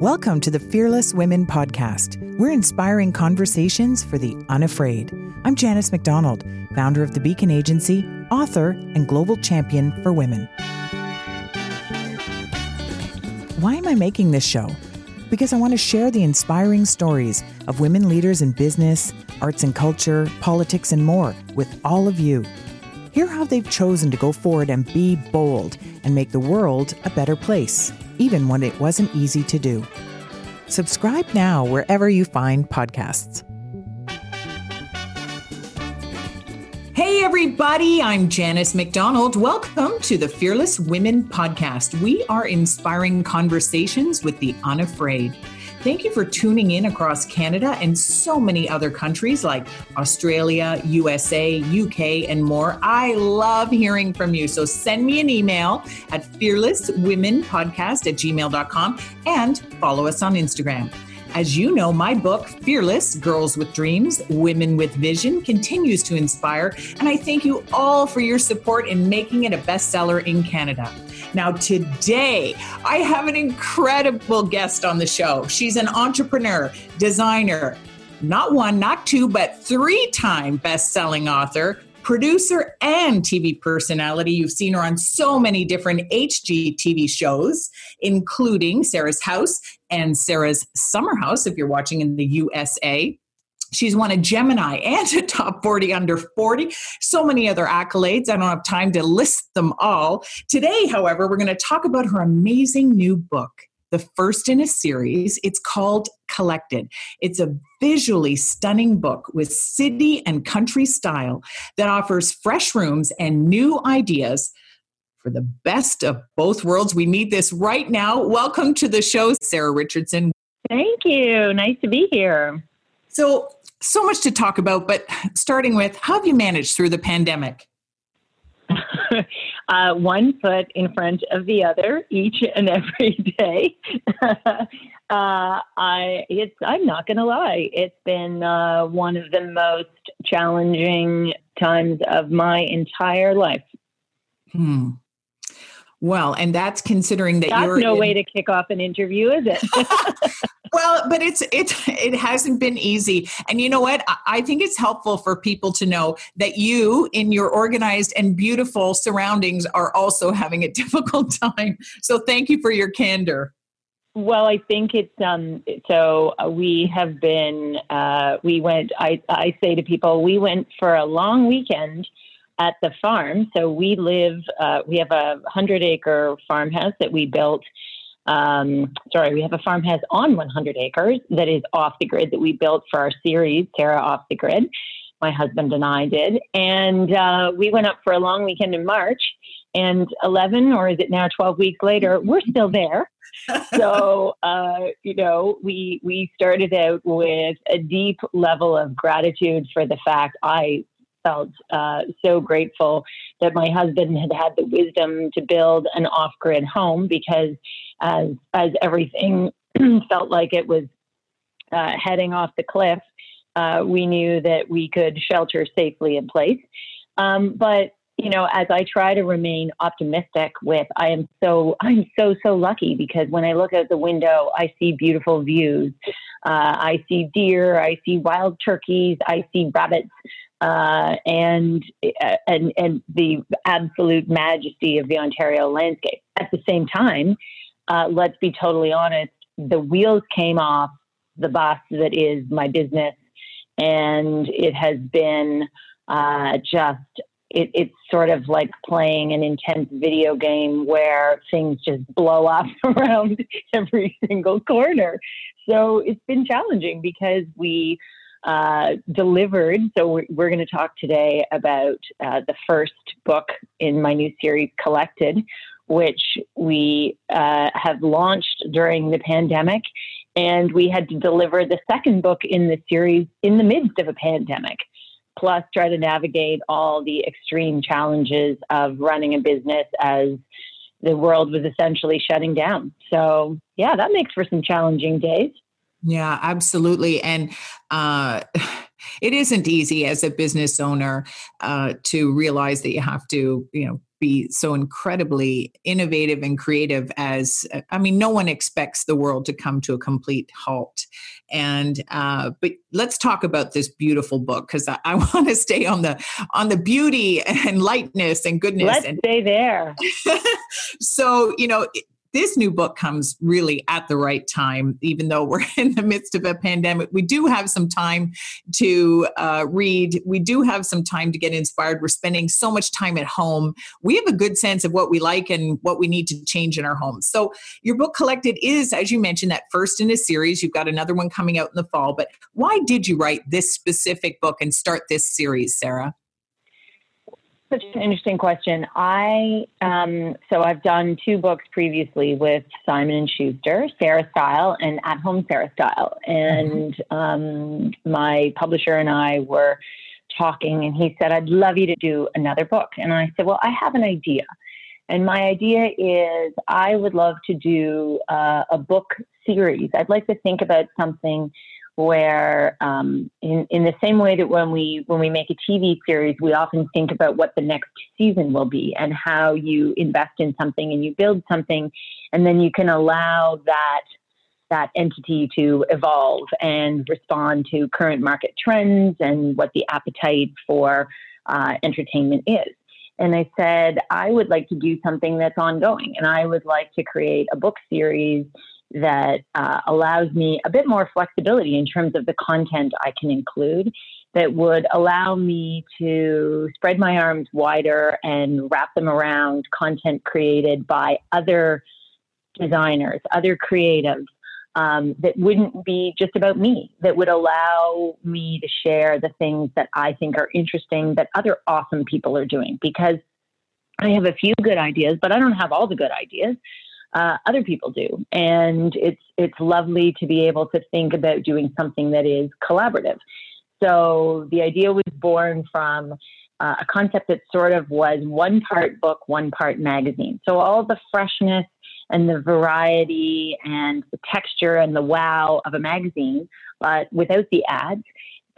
Welcome to the Fearless Women Podcast. We're inspiring conversations for the unafraid. I'm Janice McDonald, founder of the Beacon Agency, author, and global champion for women. Why am I making this show? Because I want to share the inspiring stories of women leaders in business, arts and culture, politics, and more with all of you. Hear how they've chosen to go forward and be bold and make the world a better place even when it wasn't easy to do. Subscribe now wherever you find podcasts. Hey, everybody, I'm Janice McDonald. Welcome to the Fearless Women Podcast. We are inspiring conversations with the unafraid. Thank you for tuning in across Canada and so many other countries like Australia, USA, UK, and more. I love hearing from you. So send me an email at fearlesswomenpodcast at gmail.com and follow us on Instagram. As you know, my book, Fearless Girls with Dreams, Women with Vision, continues to inspire. And I thank you all for your support in making it a bestseller in Canada. Now, today, I have an incredible guest on the show. She's an entrepreneur, designer, not one, not two, but three time best selling author, producer, and TV personality. You've seen her on so many different HGTV shows, including Sarah's House and Sarah's Summer House, if you're watching in the USA. She's won a Gemini and a top 40 under 40. So many other accolades. I don't have time to list them all. Today, however, we're going to talk about her amazing new book, the first in a series. It's called Collected. It's a visually stunning book with city and country style that offers fresh rooms and new ideas for the best of both worlds. We need this right now. Welcome to the show, Sarah Richardson. Thank you. Nice to be here. So, so much to talk about, but starting with how have you managed through the pandemic? uh, one foot in front of the other each and every day. uh, I it's I'm not going to lie, it's been uh, one of the most challenging times of my entire life. Hmm. Well, and that's considering that that's you're no in- way to kick off an interview, is it? well, but it's it it hasn't been easy. And you know what? I think it's helpful for people to know that you, in your organized and beautiful surroundings, are also having a difficult time. So thank you for your candor. Well, I think it's um. So uh, we have been. Uh, we went. I I say to people, we went for a long weekend at the farm. So we live, uh, we have a 100 acre farmhouse that we built. Um, sorry, we have a farmhouse on 100 acres that is off the grid that we built for our series, Sarah Off the Grid. My husband and I did. And uh, we went up for a long weekend in March. And 11, or is it now 12 weeks later, we're still there. so uh, you know we we started out with a deep level of gratitude for the fact I felt uh, so grateful that my husband had had the wisdom to build an off-grid home because as as everything felt like it was uh, heading off the cliff, uh, we knew that we could shelter safely in place. Um, but you know, as I try to remain optimistic with, I am so, I'm so, so lucky because when I look out the window, I see beautiful views. Uh, I see deer, I see wild turkeys, I see rabbits, uh, and uh, and and the absolute majesty of the Ontario landscape. At the same time, uh, let's be totally honest, the wheels came off the bus that is my business, and it has been uh, just. It, it's sort of like playing an intense video game where things just blow up around every single corner. So it's been challenging because we uh, delivered. So we're, we're going to talk today about uh, the first book in my new series, Collected, which we uh, have launched during the pandemic. And we had to deliver the second book in the series in the midst of a pandemic, plus try to navigate all the extreme challenges of running a business as the world was essentially shutting down. So, yeah, that makes for some challenging days. Yeah, absolutely. And uh, it isn't easy as a business owner uh, to realize that you have to, you know, be so incredibly innovative and creative as i mean no one expects the world to come to a complete halt and uh, but let's talk about this beautiful book because I, I want to stay on the on the beauty and lightness and goodness let's and, stay there so you know this new book comes really at the right time, even though we're in the midst of a pandemic. We do have some time to uh, read. We do have some time to get inspired. We're spending so much time at home. We have a good sense of what we like and what we need to change in our homes. So, your book collected is, as you mentioned, that first in a series. You've got another one coming out in the fall. But why did you write this specific book and start this series, Sarah? Such an interesting question. I um, so I've done two books previously with Simon and Schuster, Sarah Style and At Home Sarah Style, and mm-hmm. um, my publisher and I were talking, and he said, "I'd love you to do another book," and I said, "Well, I have an idea." And my idea is I would love to do uh, a book series. I'd like to think about something where um, in, in the same way that when we when we make a TV series, we often think about what the next season will be and how you invest in something and you build something, and then you can allow that that entity to evolve and respond to current market trends and what the appetite for uh, entertainment is. And I said, I would like to do something that's ongoing, and I would like to create a book series that uh, allows me a bit more flexibility in terms of the content I can include that would allow me to spread my arms wider and wrap them around content created by other designers, other creatives. Um, that wouldn't be just about me, that would allow me to share the things that I think are interesting that other awesome people are doing. Because I have a few good ideas, but I don't have all the good ideas uh, other people do. And it's it's lovely to be able to think about doing something that is collaborative. So the idea was born from uh, a concept that sort of was one part book, one part magazine. So all the freshness and the variety and the texture and the wow of a magazine, but without the ads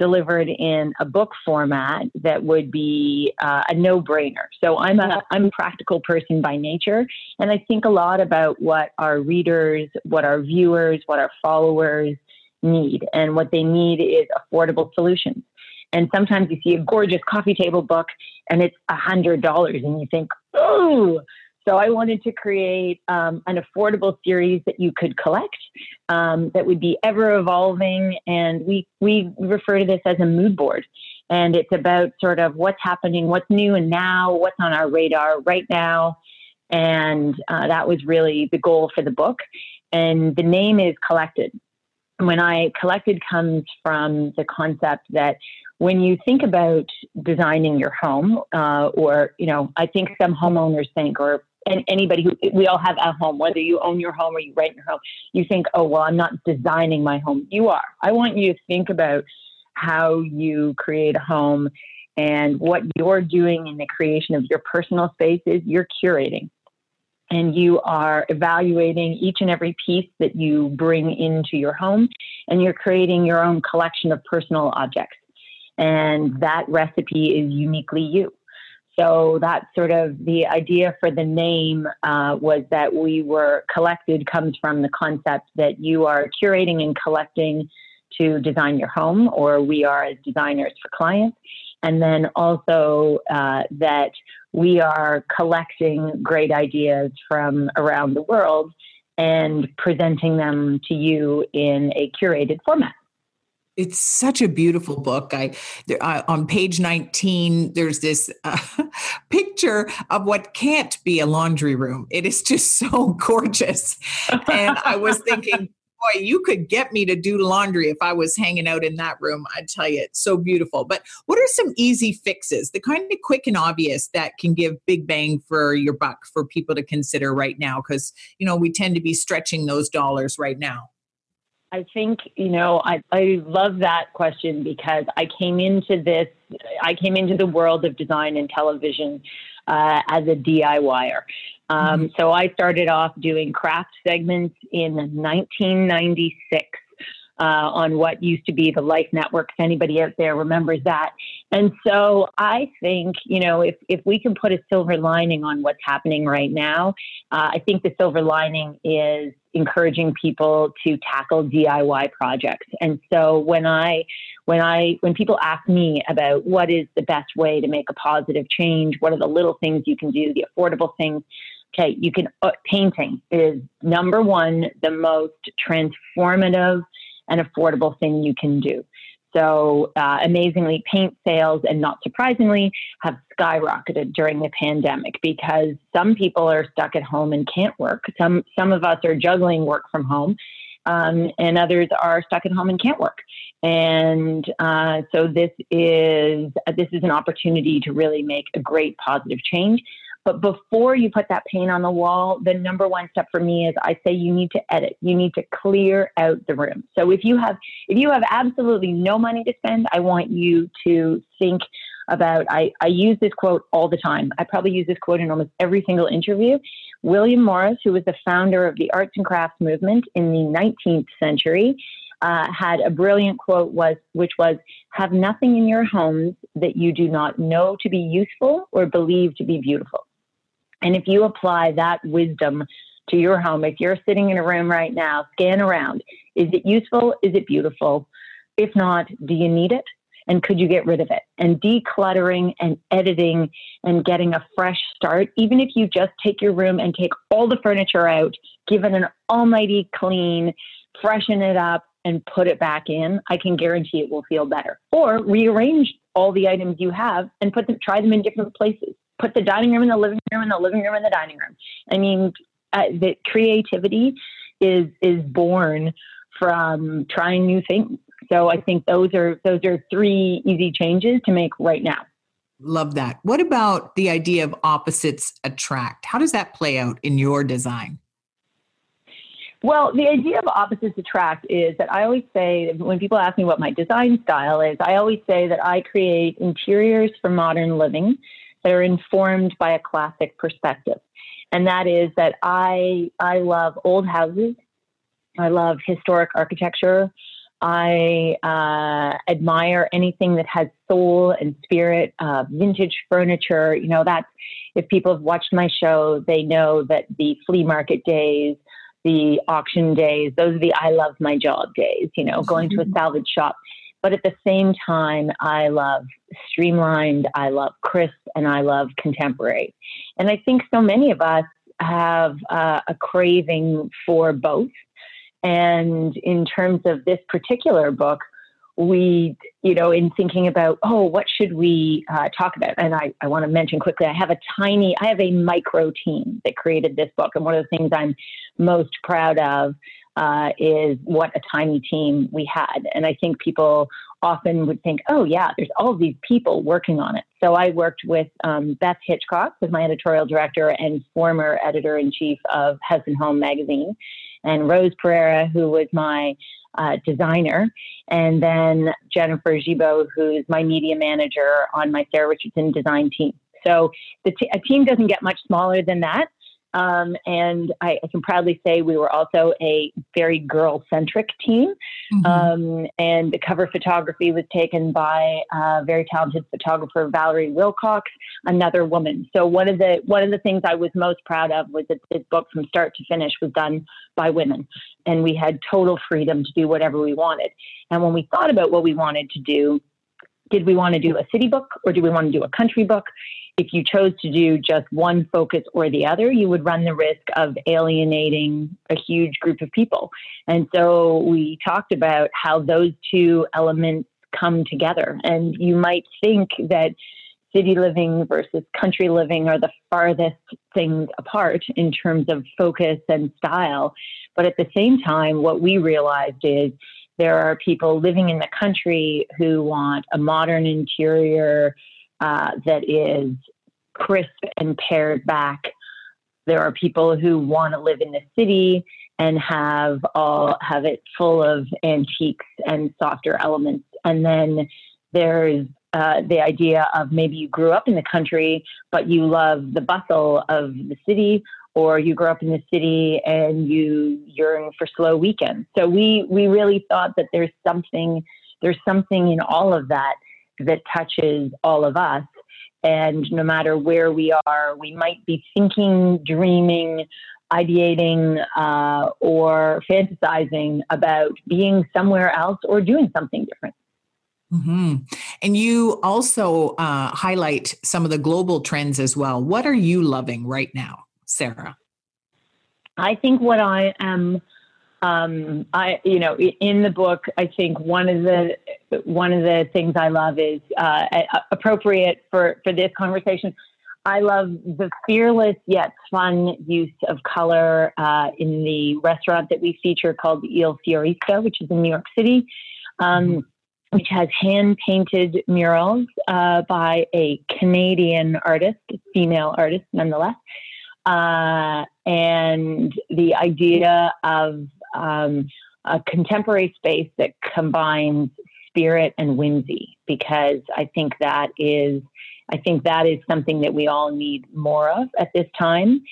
delivered in a book format that would be uh, a no-brainer. So I'm a I'm a practical person by nature, and I think a lot about what our readers, what our viewers, what our followers need, and what they need is affordable solutions. And sometimes you see a gorgeous coffee table book, and it's a hundred dollars, and you think, oh so I wanted to create um, an affordable series that you could collect um, that would be ever evolving. And we, we refer to this as a mood board. And it's about sort of what's happening, what's new and now, what's on our radar right now. And uh, that was really the goal for the book. And the name is Collected. When I collected comes from the concept that when you think about designing your home, uh, or you know, I think some homeowners think, or and anybody who we all have a home, whether you own your home or you rent your home, you think, oh, well, I'm not designing my home. You are. I want you to think about how you create a home and what you're doing in the creation of your personal space is you're curating and you are evaluating each and every piece that you bring into your home and you're creating your own collection of personal objects and that recipe is uniquely you so that's sort of the idea for the name uh, was that we were collected comes from the concept that you are curating and collecting to design your home, or we are as designers for clients. And then also uh, that we are collecting great ideas from around the world and presenting them to you in a curated format it's such a beautiful book. I on page 19 there's this uh, picture of what can't be a laundry room. It is just so gorgeous. And I was thinking boy, you could get me to do laundry if I was hanging out in that room. I tell you, it's so beautiful. But what are some easy fixes, the kind of quick and obvious that can give big bang for your buck for people to consider right now? Because, you know, we tend to be stretching those dollars right now. I think, you know, I, I love that question because I came into this, I came into the world of design and television uh, as a DIYer. Um, mm-hmm. So I started off doing craft segments in 1996. Uh, on what used to be the Life Network. If anybody out there remembers that, and so I think you know if if we can put a silver lining on what's happening right now, uh, I think the silver lining is encouraging people to tackle DIY projects. And so when I when I when people ask me about what is the best way to make a positive change, what are the little things you can do, the affordable things, okay, you can uh, painting is number 1 the most transformative and affordable thing you can do. So, uh, amazingly, paint sales, and not surprisingly, have skyrocketed during the pandemic because some people are stuck at home and can't work. Some some of us are juggling work from home, um, and others are stuck at home and can't work. And uh, so this is this is an opportunity to really make a great positive change. But before you put that paint on the wall, the number one step for me is I say you need to edit. You need to clear out the room. So if you have if you have absolutely no money to spend, I want you to think about I, I use this quote all the time. I probably use this quote in almost every single interview. William Morris, who was the founder of the arts and crafts movement in the 19th century, uh, had a brilliant quote was which was have nothing in your homes that you do not know to be useful or believe to be beautiful and if you apply that wisdom to your home, if you're sitting in a room right now, scan around. Is it useful? Is it beautiful? If not, do you need it? And could you get rid of it? And decluttering and editing and getting a fresh start, even if you just take your room and take all the furniture out, give it an almighty clean, freshen it up, and put it back in, I can guarantee it will feel better. Or rearrange all the items you have and put them, try them in different places put the dining room in the living room and the living room in the dining room. I mean, uh, the creativity is is born from trying new things. So I think those are those are three easy changes to make right now. Love that. What about the idea of opposites attract? How does that play out in your design? Well, the idea of opposites attract is that I always say when people ask me what my design style is, I always say that I create interiors for modern living that are informed by a classic perspective. And that is that I, I love old houses. I love historic architecture. I uh, admire anything that has soul and spirit, uh, vintage furniture. You know, that's if people have watched my show, they know that the flea market days, the auction days, those are the I love my job days, you know, going to a salvage shop. But at the same time, I love streamlined, I love crisp, and I love contemporary. And I think so many of us have uh, a craving for both. And in terms of this particular book, we, you know, in thinking about, oh, what should we uh, talk about? And I, I want to mention quickly, I have a tiny, I have a micro team that created this book. And one of the things I'm most proud of uh, is what a tiny team we had. And I think people often would think, oh, yeah, there's all these people working on it. So I worked with um, Beth Hitchcock, who's my editorial director and former editor in chief of House and Home magazine, and Rose Pereira, who was my uh, designer, and then Jennifer Gibault, who's my media manager on my Sarah Richardson design team. So the t- a team doesn't get much smaller than that. Um, and I, I, can proudly say we were also a very girl centric team. Mm-hmm. Um, and the cover photography was taken by a very talented photographer, Valerie Wilcox, another woman. So one of the one of the things I was most proud of was that this book from start to finish was done by women. And we had total freedom to do whatever we wanted. And when we thought about what we wanted to do, did we want to do a city book or do we want to do a country book? If you chose to do just one focus or the other, you would run the risk of alienating a huge group of people. And so we talked about how those two elements come together. And you might think that city living versus country living are the farthest things apart in terms of focus and style. But at the same time, what we realized is there are people living in the country who want a modern interior uh, that is crisp and pared back. There are people who want to live in the city and have all have it full of antiques and softer elements. And then there's uh, the idea of maybe you grew up in the country, but you love the bustle of the city, or you grew up in the city and you yearn for slow weekends. So we we really thought that there's something there's something in all of that that touches all of us. And no matter where we are, we might be thinking, dreaming, ideating, uh, or fantasizing about being somewhere else or doing something different. Mm-hmm. And you also uh, highlight some of the global trends as well. What are you loving right now, Sarah? I think what I am, um, I you know, in the book, I think one of the one of the things I love is uh, appropriate for for this conversation. I love the fearless yet fun use of color uh, in the restaurant that we feature called Il Fiorista, which is in New York City. Um, mm-hmm which has hand painted murals uh, by a Canadian artist, female artist nonetheless. Uh, and the idea of um, a contemporary space that combines spirit and whimsy, because I think that is, I think that is something that we all need more of at this time.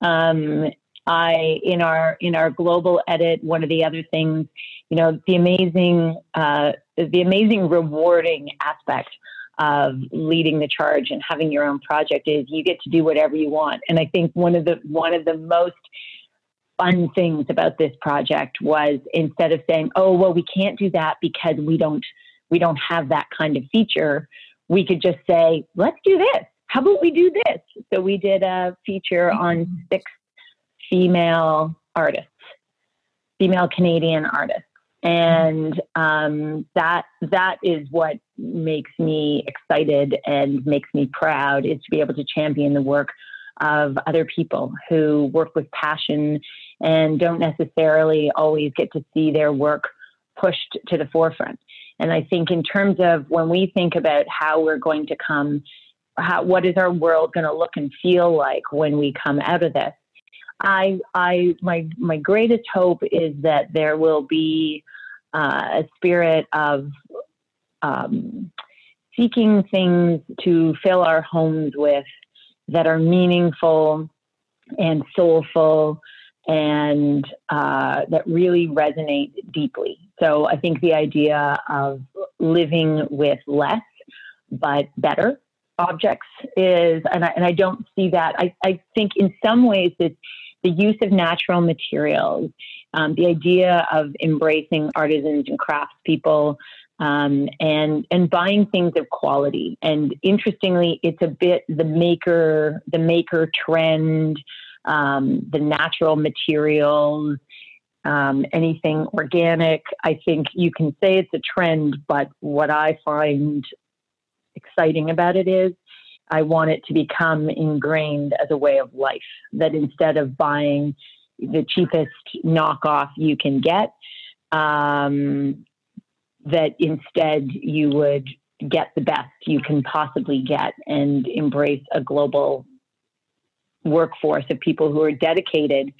Um, I in our in our global edit, one of the other things, you know, the amazing uh, the amazing rewarding aspect of leading the charge and having your own project is you get to do whatever you want. And I think one of the one of the most fun things about this project was instead of saying, "Oh, well, we can't do that because we don't we don't have that kind of feature," we could just say, "Let's do this. How about we do this?" So we did a feature on mm-hmm. six female artists, female Canadian artists and um, that that is what makes me excited and makes me proud is to be able to champion the work of other people who work with passion and don't necessarily always get to see their work pushed to the forefront. And I think in terms of when we think about how we're going to come, how, what is our world going to look and feel like when we come out of this? I, I, my, my greatest hope is that there will be uh, a spirit of um, seeking things to fill our homes with that are meaningful and soulful and uh, that really resonate deeply. So I think the idea of living with less but better objects is, and I, and I don't see that. I, I think in some ways it's the use of natural materials, um, the idea of embracing artisans and craftspeople, um, and and buying things of quality. And interestingly, it's a bit the maker the maker trend, um, the natural materials. Um, anything organic, I think you can say it's a trend, but what I find exciting about it is I want it to become ingrained as a way of life. That instead of buying the cheapest knockoff you can get, um, that instead you would get the best you can possibly get and embrace a global workforce of people who are dedicated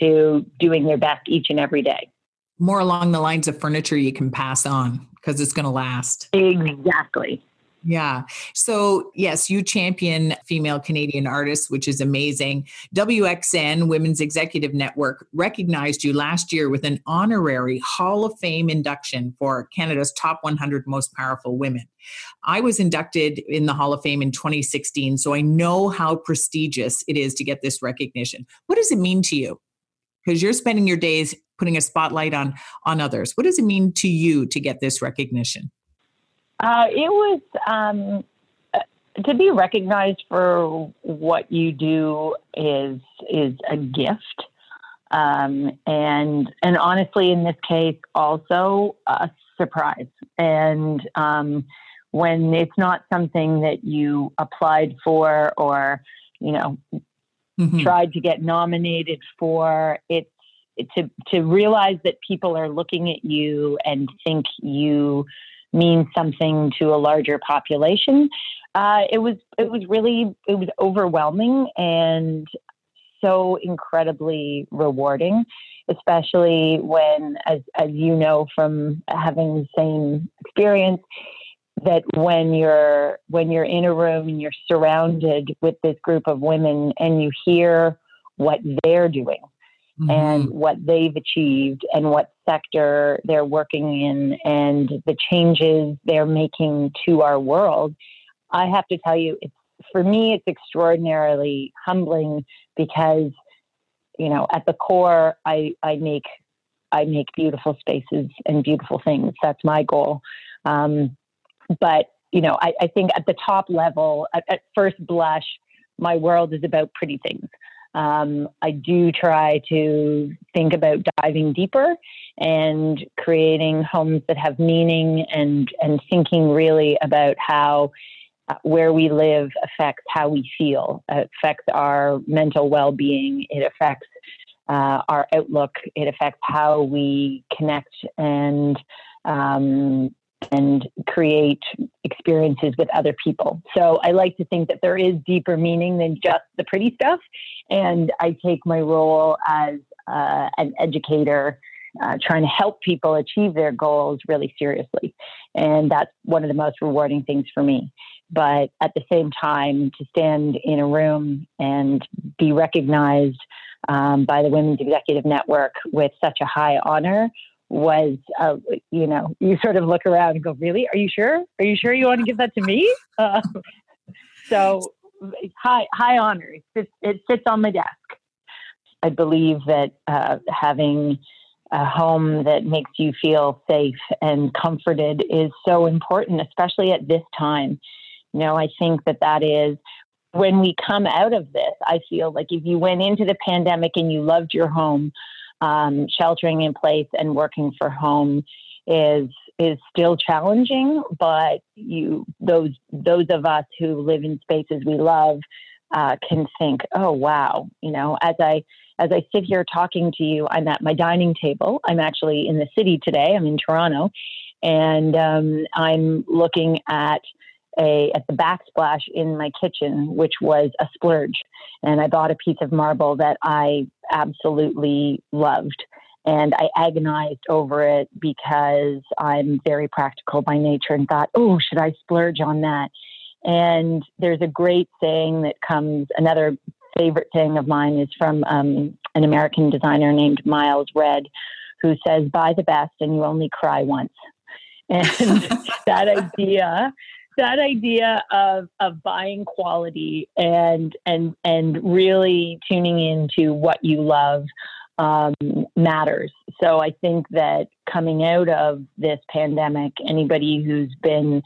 to doing their best each and every day. More along the lines of furniture you can pass on because it's going to last. Exactly. Yeah. So, yes, you champion female Canadian artists, which is amazing. WXN, Women's Executive Network, recognized you last year with an honorary Hall of Fame induction for Canada's top 100 most powerful women. I was inducted in the Hall of Fame in 2016, so I know how prestigious it is to get this recognition. What does it mean to you? Because you're spending your days putting a spotlight on on others. What does it mean to you to get this recognition? Uh, it was um, uh, to be recognized for what you do is is a gift, um, and and honestly, in this case, also a surprise. And um, when it's not something that you applied for or you know mm-hmm. tried to get nominated for, it's to to realize that people are looking at you and think you means something to a larger population. Uh, it was it was really it was overwhelming and so incredibly rewarding, especially when, as as you know from having the same experience, that when you're when you're in a room and you're surrounded with this group of women and you hear what they're doing mm-hmm. and what they've achieved and what sector they're working in and the changes they're making to our world, I have to tell you, it's for me, it's extraordinarily humbling because, you know, at the core, I, I make I make beautiful spaces and beautiful things. That's my goal. Um, but you know, I, I, think at the top level, at, at, first blush, my world is about pretty things. Um, I do try to think about diving deeper and creating homes that have meaning and and thinking really about how uh, where we live affects how we feel, it affects our mental well-being, it affects uh, our outlook, it affects how we connect and um, and create experiences with other people. So I like to think that there is deeper meaning than just the pretty stuff. And I take my role as uh, an educator. Uh, trying to help people achieve their goals really seriously. And that's one of the most rewarding things for me. But at the same time, to stand in a room and be recognized um, by the Women's Executive Network with such a high honor was, uh, you know, you sort of look around and go, really? Are you sure? Are you sure you want to give that to me? Uh, so high, high honor. It sits, it sits on my desk. I believe that uh, having a home that makes you feel safe and comforted is so important, especially at this time. You know, I think that that is when we come out of this. I feel like if you went into the pandemic and you loved your home, um, sheltering in place and working for home is is still challenging, but you those those of us who live in spaces we love uh, can think, oh wow, you know, as I as I sit here talking to you, I'm at my dining table. I'm actually in the city today. I'm in Toronto, and um, I'm looking at a at the backsplash in my kitchen, which was a splurge, and I bought a piece of marble that I absolutely loved. And I agonized over it because I'm very practical by nature and thought, oh, should I splurge on that? And there's a great saying that comes, another favorite saying of mine is from um, an American designer named Miles Redd, who says, buy the best and you only cry once. And that idea that idea of of buying quality and and and really tuning into what you love um, matters. So I think that coming out of this pandemic, anybody who's been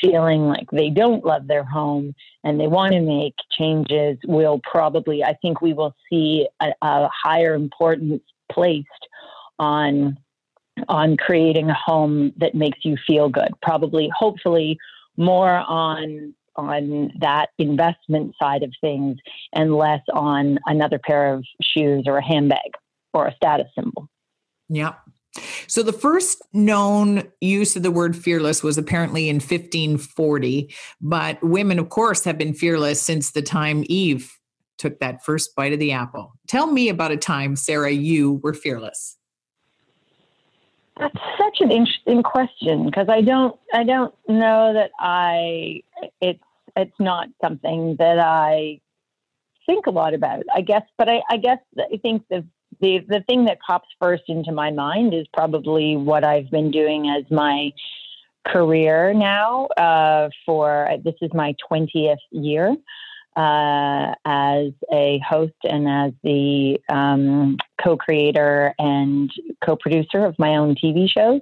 feeling like they don't love their home and they want to make changes will probably, I think we will see a, a higher importance placed on on creating a home that makes you feel good. Probably, hopefully, more on on that investment side of things and less on another pair of shoes or a handbag or a status symbol. Yeah. So the first known use of the word fearless was apparently in 1540, but women, of course, have been fearless since the time Eve took that first bite of the apple. Tell me about a time, Sarah, you were fearless. That's such an interesting question because I don't I don't know that I it's it's not something that I think a lot about. I guess, but I, I guess I think the the the thing that pops first into my mind is probably what I've been doing as my career now uh, for this is my twentieth year uh, as a host and as the um, co creator and co producer of my own TV shows.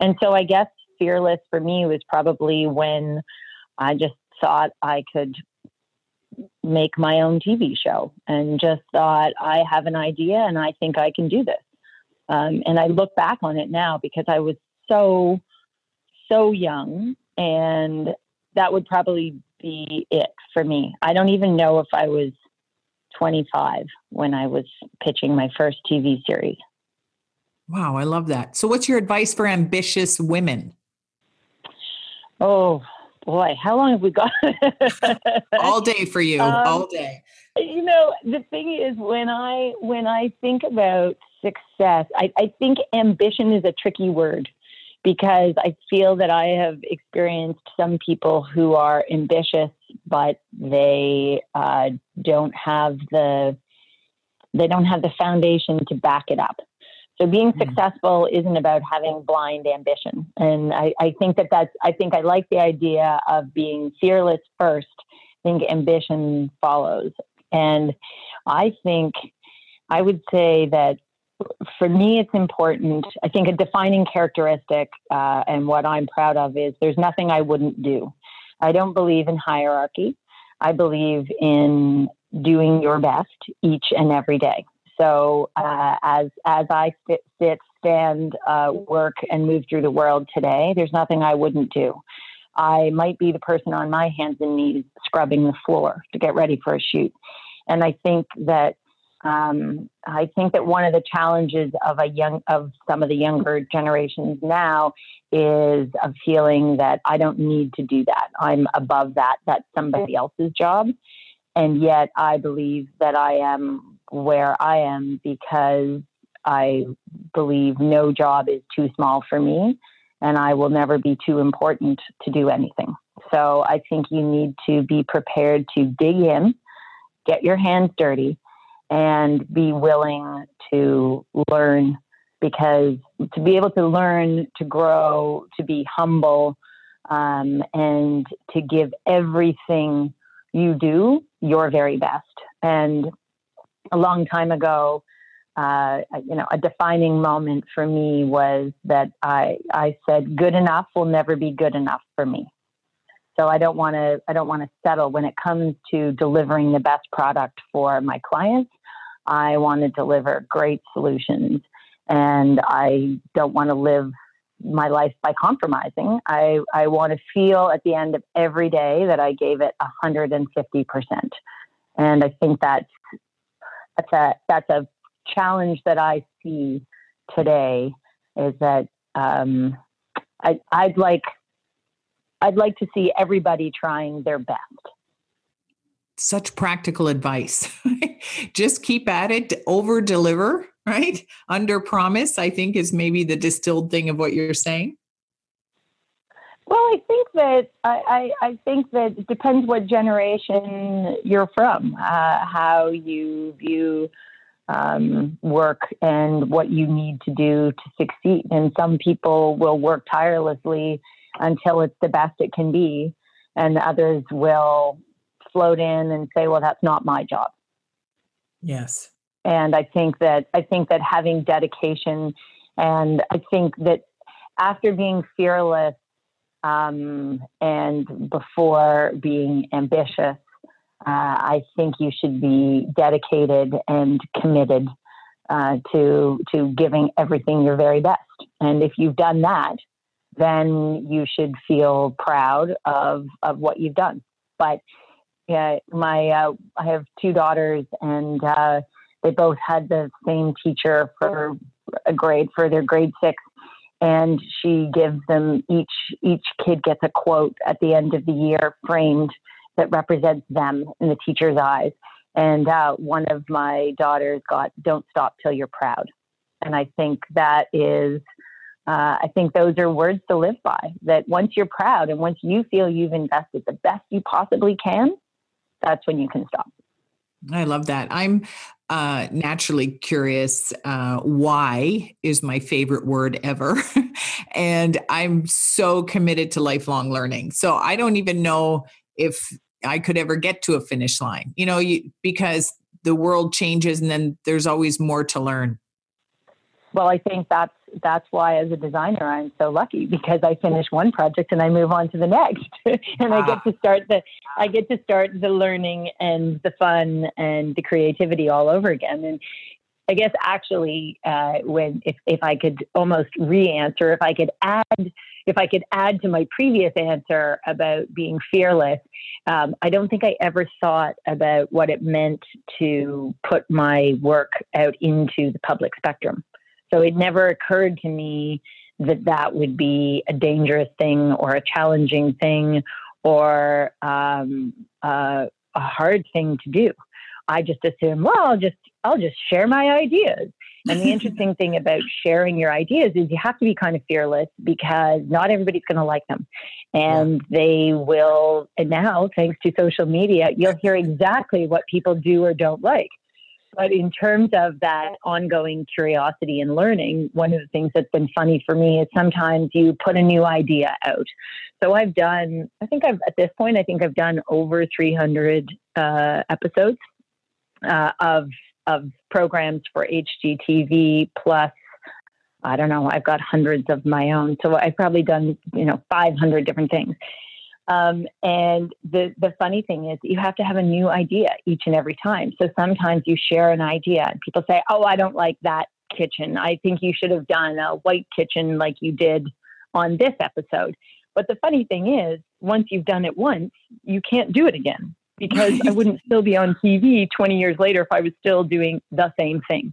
And so I guess Fearless for me was probably when I just thought I could make my own TV show and just thought, I have an idea and I think I can do this. Um, and I look back on it now because I was so, so young and that would probably be it for me. I don't even know if I was 25 when I was pitching my first TV series. Wow, I love that. So, what's your advice for ambitious women? Oh, boy, how long have we got? all day for you, um, all day. You know, the thing is, when I when I think about success, I, I think ambition is a tricky word because I feel that I have experienced some people who are ambitious, but they uh, don't have the they don't have the foundation to back it up. So being mm-hmm. successful isn't about having blind ambition. And I, I think that that's, I think I like the idea of being fearless first. I think ambition follows. And I think I would say that for me, it's important. I think a defining characteristic uh, and what I'm proud of is there's nothing I wouldn't do. I don't believe in hierarchy. I believe in doing your best each and every day. So uh, as as I sit, sit stand, uh, work, and move through the world today, there's nothing I wouldn't do. I might be the person on my hands and knees scrubbing the floor to get ready for a shoot, and I think that um, I think that one of the challenges of a young of some of the younger generations now is a feeling that I don't need to do that. I'm above that. That's somebody else's job. And yet I believe that I am where I am because I believe no job is too small for me and I will never be too important to do anything. So I think you need to be prepared to dig in, get your hands dirty, and be willing to learn because to be able to learn, to grow, to be humble, um, and to give everything you do your very best. And a long time ago, uh, you know, a defining moment for me was that I I said, "Good enough will never be good enough for me." So I don't want to I don't want to settle when it comes to delivering the best product for my clients. I want to deliver great solutions, and I don't want to live my life by compromising. I, I want to feel at the end of every day that I gave it 150%. And I think that's, that's a, that's a challenge that I see today is that um, I, I'd like, I'd like to see everybody trying their best. Such practical advice. Just keep at it, over deliver, right? Under promise, I think, is maybe the distilled thing of what you're saying. Well, I think that I, I, I think that it depends what generation you're from, uh, how you view um, work and what you need to do to succeed. And some people will work tirelessly until it's the best it can be, and others will float in and say, "Well, that's not my job." Yes and I think that I think that having dedication, and I think that after being fearless um, and before being ambitious, uh, I think you should be dedicated and committed uh, to to giving everything your very best. And if you've done that, then you should feel proud of of what you've done. But yeah, my uh, I have two daughters, and uh, they both had the same teacher for a grade for their grade six, and she gives them each each kid gets a quote at the end of the year framed that represents them in the teacher's eyes. And uh, one of my daughters got "Don't stop till you're proud," and I think that is. Uh, I think those are words to live by. That once you're proud and once you feel you've invested the best you possibly can, that's when you can stop. I love that. I'm uh, naturally curious. Uh, why is my favorite word ever. and I'm so committed to lifelong learning. So I don't even know if I could ever get to a finish line, you know, you, because the world changes and then there's always more to learn. Well, I think that's that's why as a designer I'm so lucky because I finish one project and I move on to the next. And I get to start the I get to start the learning and the fun and the creativity all over again. And I guess actually uh, when if, if I could almost re-answer if I could add if I could add to my previous answer about being fearless um, I don't think I ever thought about what it meant to put my work out into the public spectrum so it never occurred to me that that would be a dangerous thing or a challenging thing or um, uh, a hard thing to do. I just assumed, well, I'll just I'll just share my ideas. And the interesting thing about sharing your ideas is you have to be kind of fearless because not everybody's going to like them. And yeah. they will, and now, thanks to social media, you'll hear exactly what people do or don't like. But in terms of that ongoing curiosity and learning, one of the things that's been funny for me is sometimes you put a new idea out. So I've done, I think I've, at this point, I think I've done over 300 uh, episodes uh, of, of programs for HGTV plus I don't know, I've got hundreds of my own. So I've probably done, you know, 500 different things. Um, and the, the funny thing is, you have to have a new idea each and every time. So sometimes you share an idea and people say, Oh, I don't like that kitchen. I think you should have done a white kitchen like you did on this episode. But the funny thing is, once you've done it once, you can't do it again because I wouldn't still be on TV 20 years later if I was still doing the same thing.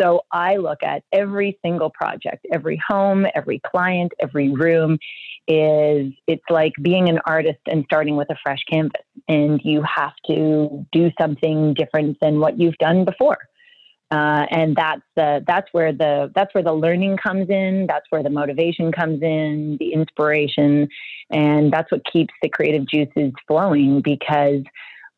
So I look at every single project, every home, every client, every room is it's like being an artist and starting with a fresh canvas and you have to do something different than what you've done before. Uh, and that's the that's where the that's where the learning comes in. That's where the motivation comes in, the inspiration, and that's what keeps the creative juices flowing. Because,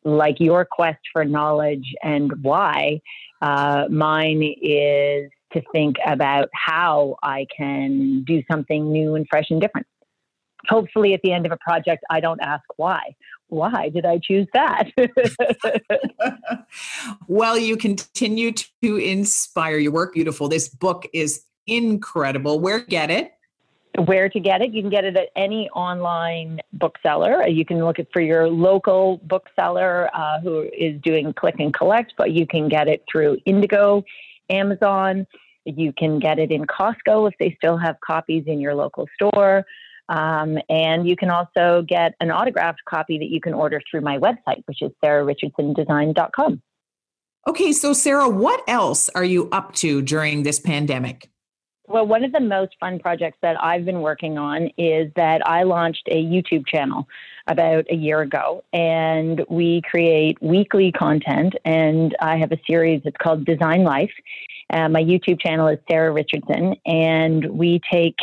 like your quest for knowledge and why, uh, mine is to think about how I can do something new and fresh and different. Hopefully, at the end of a project, I don't ask why. Why did I choose that? well, you continue to inspire. Your work beautiful. This book is incredible. Where get it? Where to get it. You can get it at any online bookseller. You can look it for your local bookseller uh, who is doing click and collect, but you can get it through Indigo, Amazon. You can get it in Costco if they still have copies in your local store. Um, and you can also get an autographed copy that you can order through my website, which is sarahrichardson.design.com. Okay, so Sarah, what else are you up to during this pandemic? Well, one of the most fun projects that I've been working on is that I launched a YouTube channel about a year ago, and we create weekly content. And I have a series, it's called Design Life. Uh, my YouTube channel is Sarah Richardson, and we take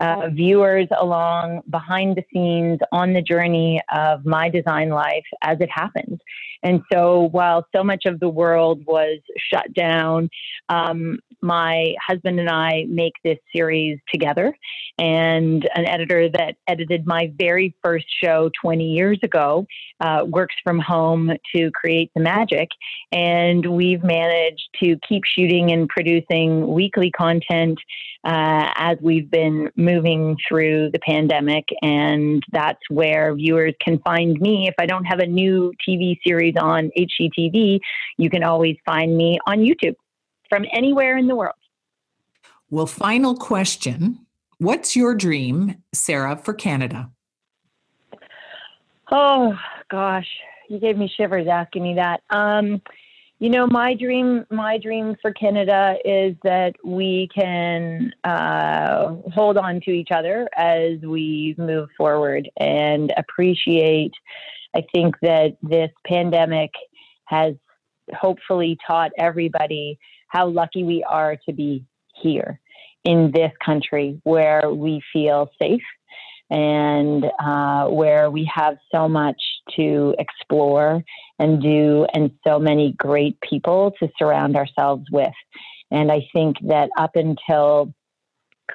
uh, viewers along behind the scenes on the journey of my design life as it happens. And so while so much of the world was shut down, um, my husband and I make this series together. And an editor that edited my very first show 20 years ago uh, works from home to create the magic. And we've managed to keep shooting and producing weekly content uh, as we've been moving through the pandemic. And that's where viewers can find me. If I don't have a new TV series on HGTV, you can always find me on YouTube from anywhere in the world. Well, final question What's your dream, Sarah, for Canada? Oh, gosh. You gave me shivers asking me that. Um, you know my dream my dream for canada is that we can uh, hold on to each other as we move forward and appreciate i think that this pandemic has hopefully taught everybody how lucky we are to be here in this country where we feel safe and uh, where we have so much to explore and do, and so many great people to surround ourselves with. And I think that up until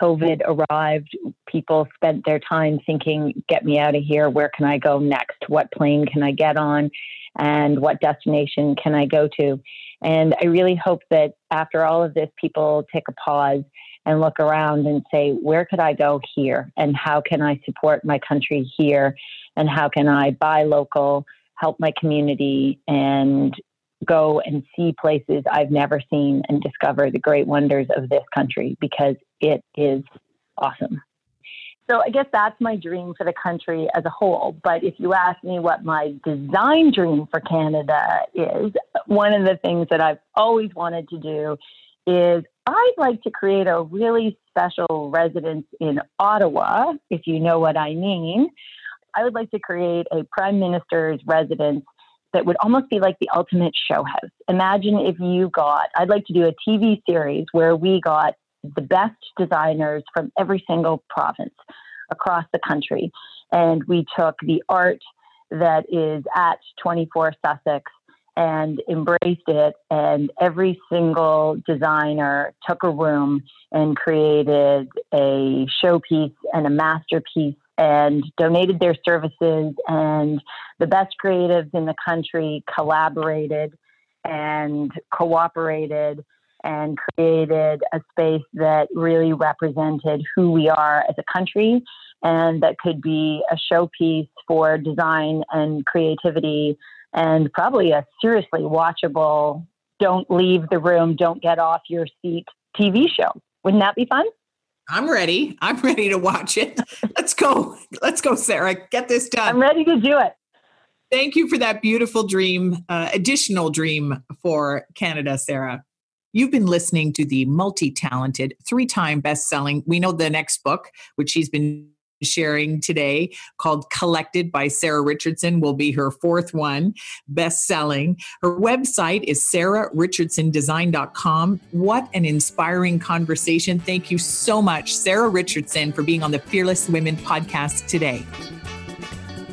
COVID arrived, people spent their time thinking, get me out of here. Where can I go next? What plane can I get on? And what destination can I go to? And I really hope that after all of this, people take a pause and look around and say, where could I go here? And how can I support my country here? And how can I buy local, help my community, and go and see places I've never seen and discover the great wonders of this country because it is awesome. So I guess that's my dream for the country as a whole. But if you ask me what my design dream for Canada is, one of the things that I've always wanted to do is I'd like to create a really special residence in Ottawa, if you know what I mean. I would like to create a prime minister's residence that would almost be like the ultimate show house. Imagine if you got, I'd like to do a TV series where we got the best designers from every single province across the country. And we took the art that is at 24 Sussex and embraced it. And every single designer took a room and created a showpiece and a masterpiece and donated their services. And the best creatives in the country collaborated and cooperated and created a space that really represented who we are as a country and that could be a showpiece for design and creativity and probably a seriously watchable don't leave the room, don't get off your seat TV show. Wouldn't that be fun? I'm ready. I'm ready to watch it. Let's go. Let's go, Sarah. Get this done. I'm ready to do it. Thank you for that beautiful dream, uh, additional dream for Canada, Sarah. You've been listening to the multi talented, three time best selling, we know the next book, which she's been sharing today called Collected by Sarah Richardson will be her fourth one, best selling. Her website is sarahrichardson.design.com. What an inspiring conversation. Thank you so much, Sarah Richardson, for being on the Fearless Women podcast today.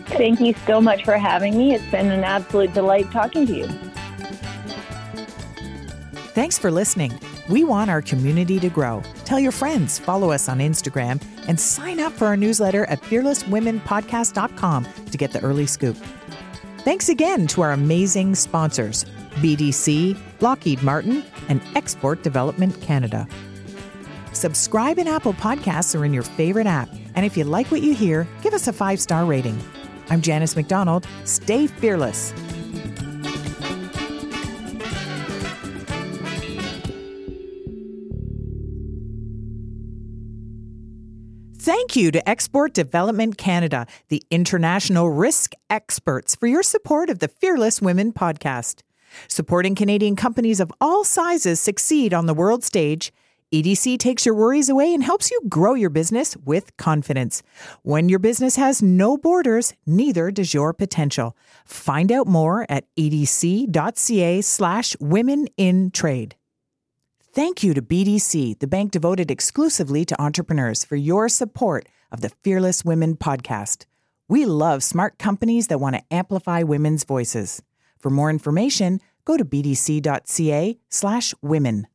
Thank you so much for having me. It's been an absolute delight talking to you. Thanks for listening. We want our community to grow. Tell your friends, follow us on Instagram, and sign up for our newsletter at fearlesswomenpodcast.com to get the early scoop. Thanks again to our amazing sponsors BDC, Lockheed Martin, and Export Development Canada. Subscribe in Apple Podcasts or in your favorite app. And if you like what you hear, give us a five star rating. I'm Janice McDonald. Stay fearless. Thank you to Export Development Canada, the international risk experts, for your support of the Fearless Women podcast. Supporting Canadian companies of all sizes succeed on the world stage, EDC takes your worries away and helps you grow your business with confidence. When your business has no borders, neither does your potential. Find out more at edc.ca slash women in trade. Thank you to BDC, the bank devoted exclusively to entrepreneurs, for your support of the Fearless Women podcast. We love smart companies that want to amplify women's voices. For more information, go to bdc.ca/women.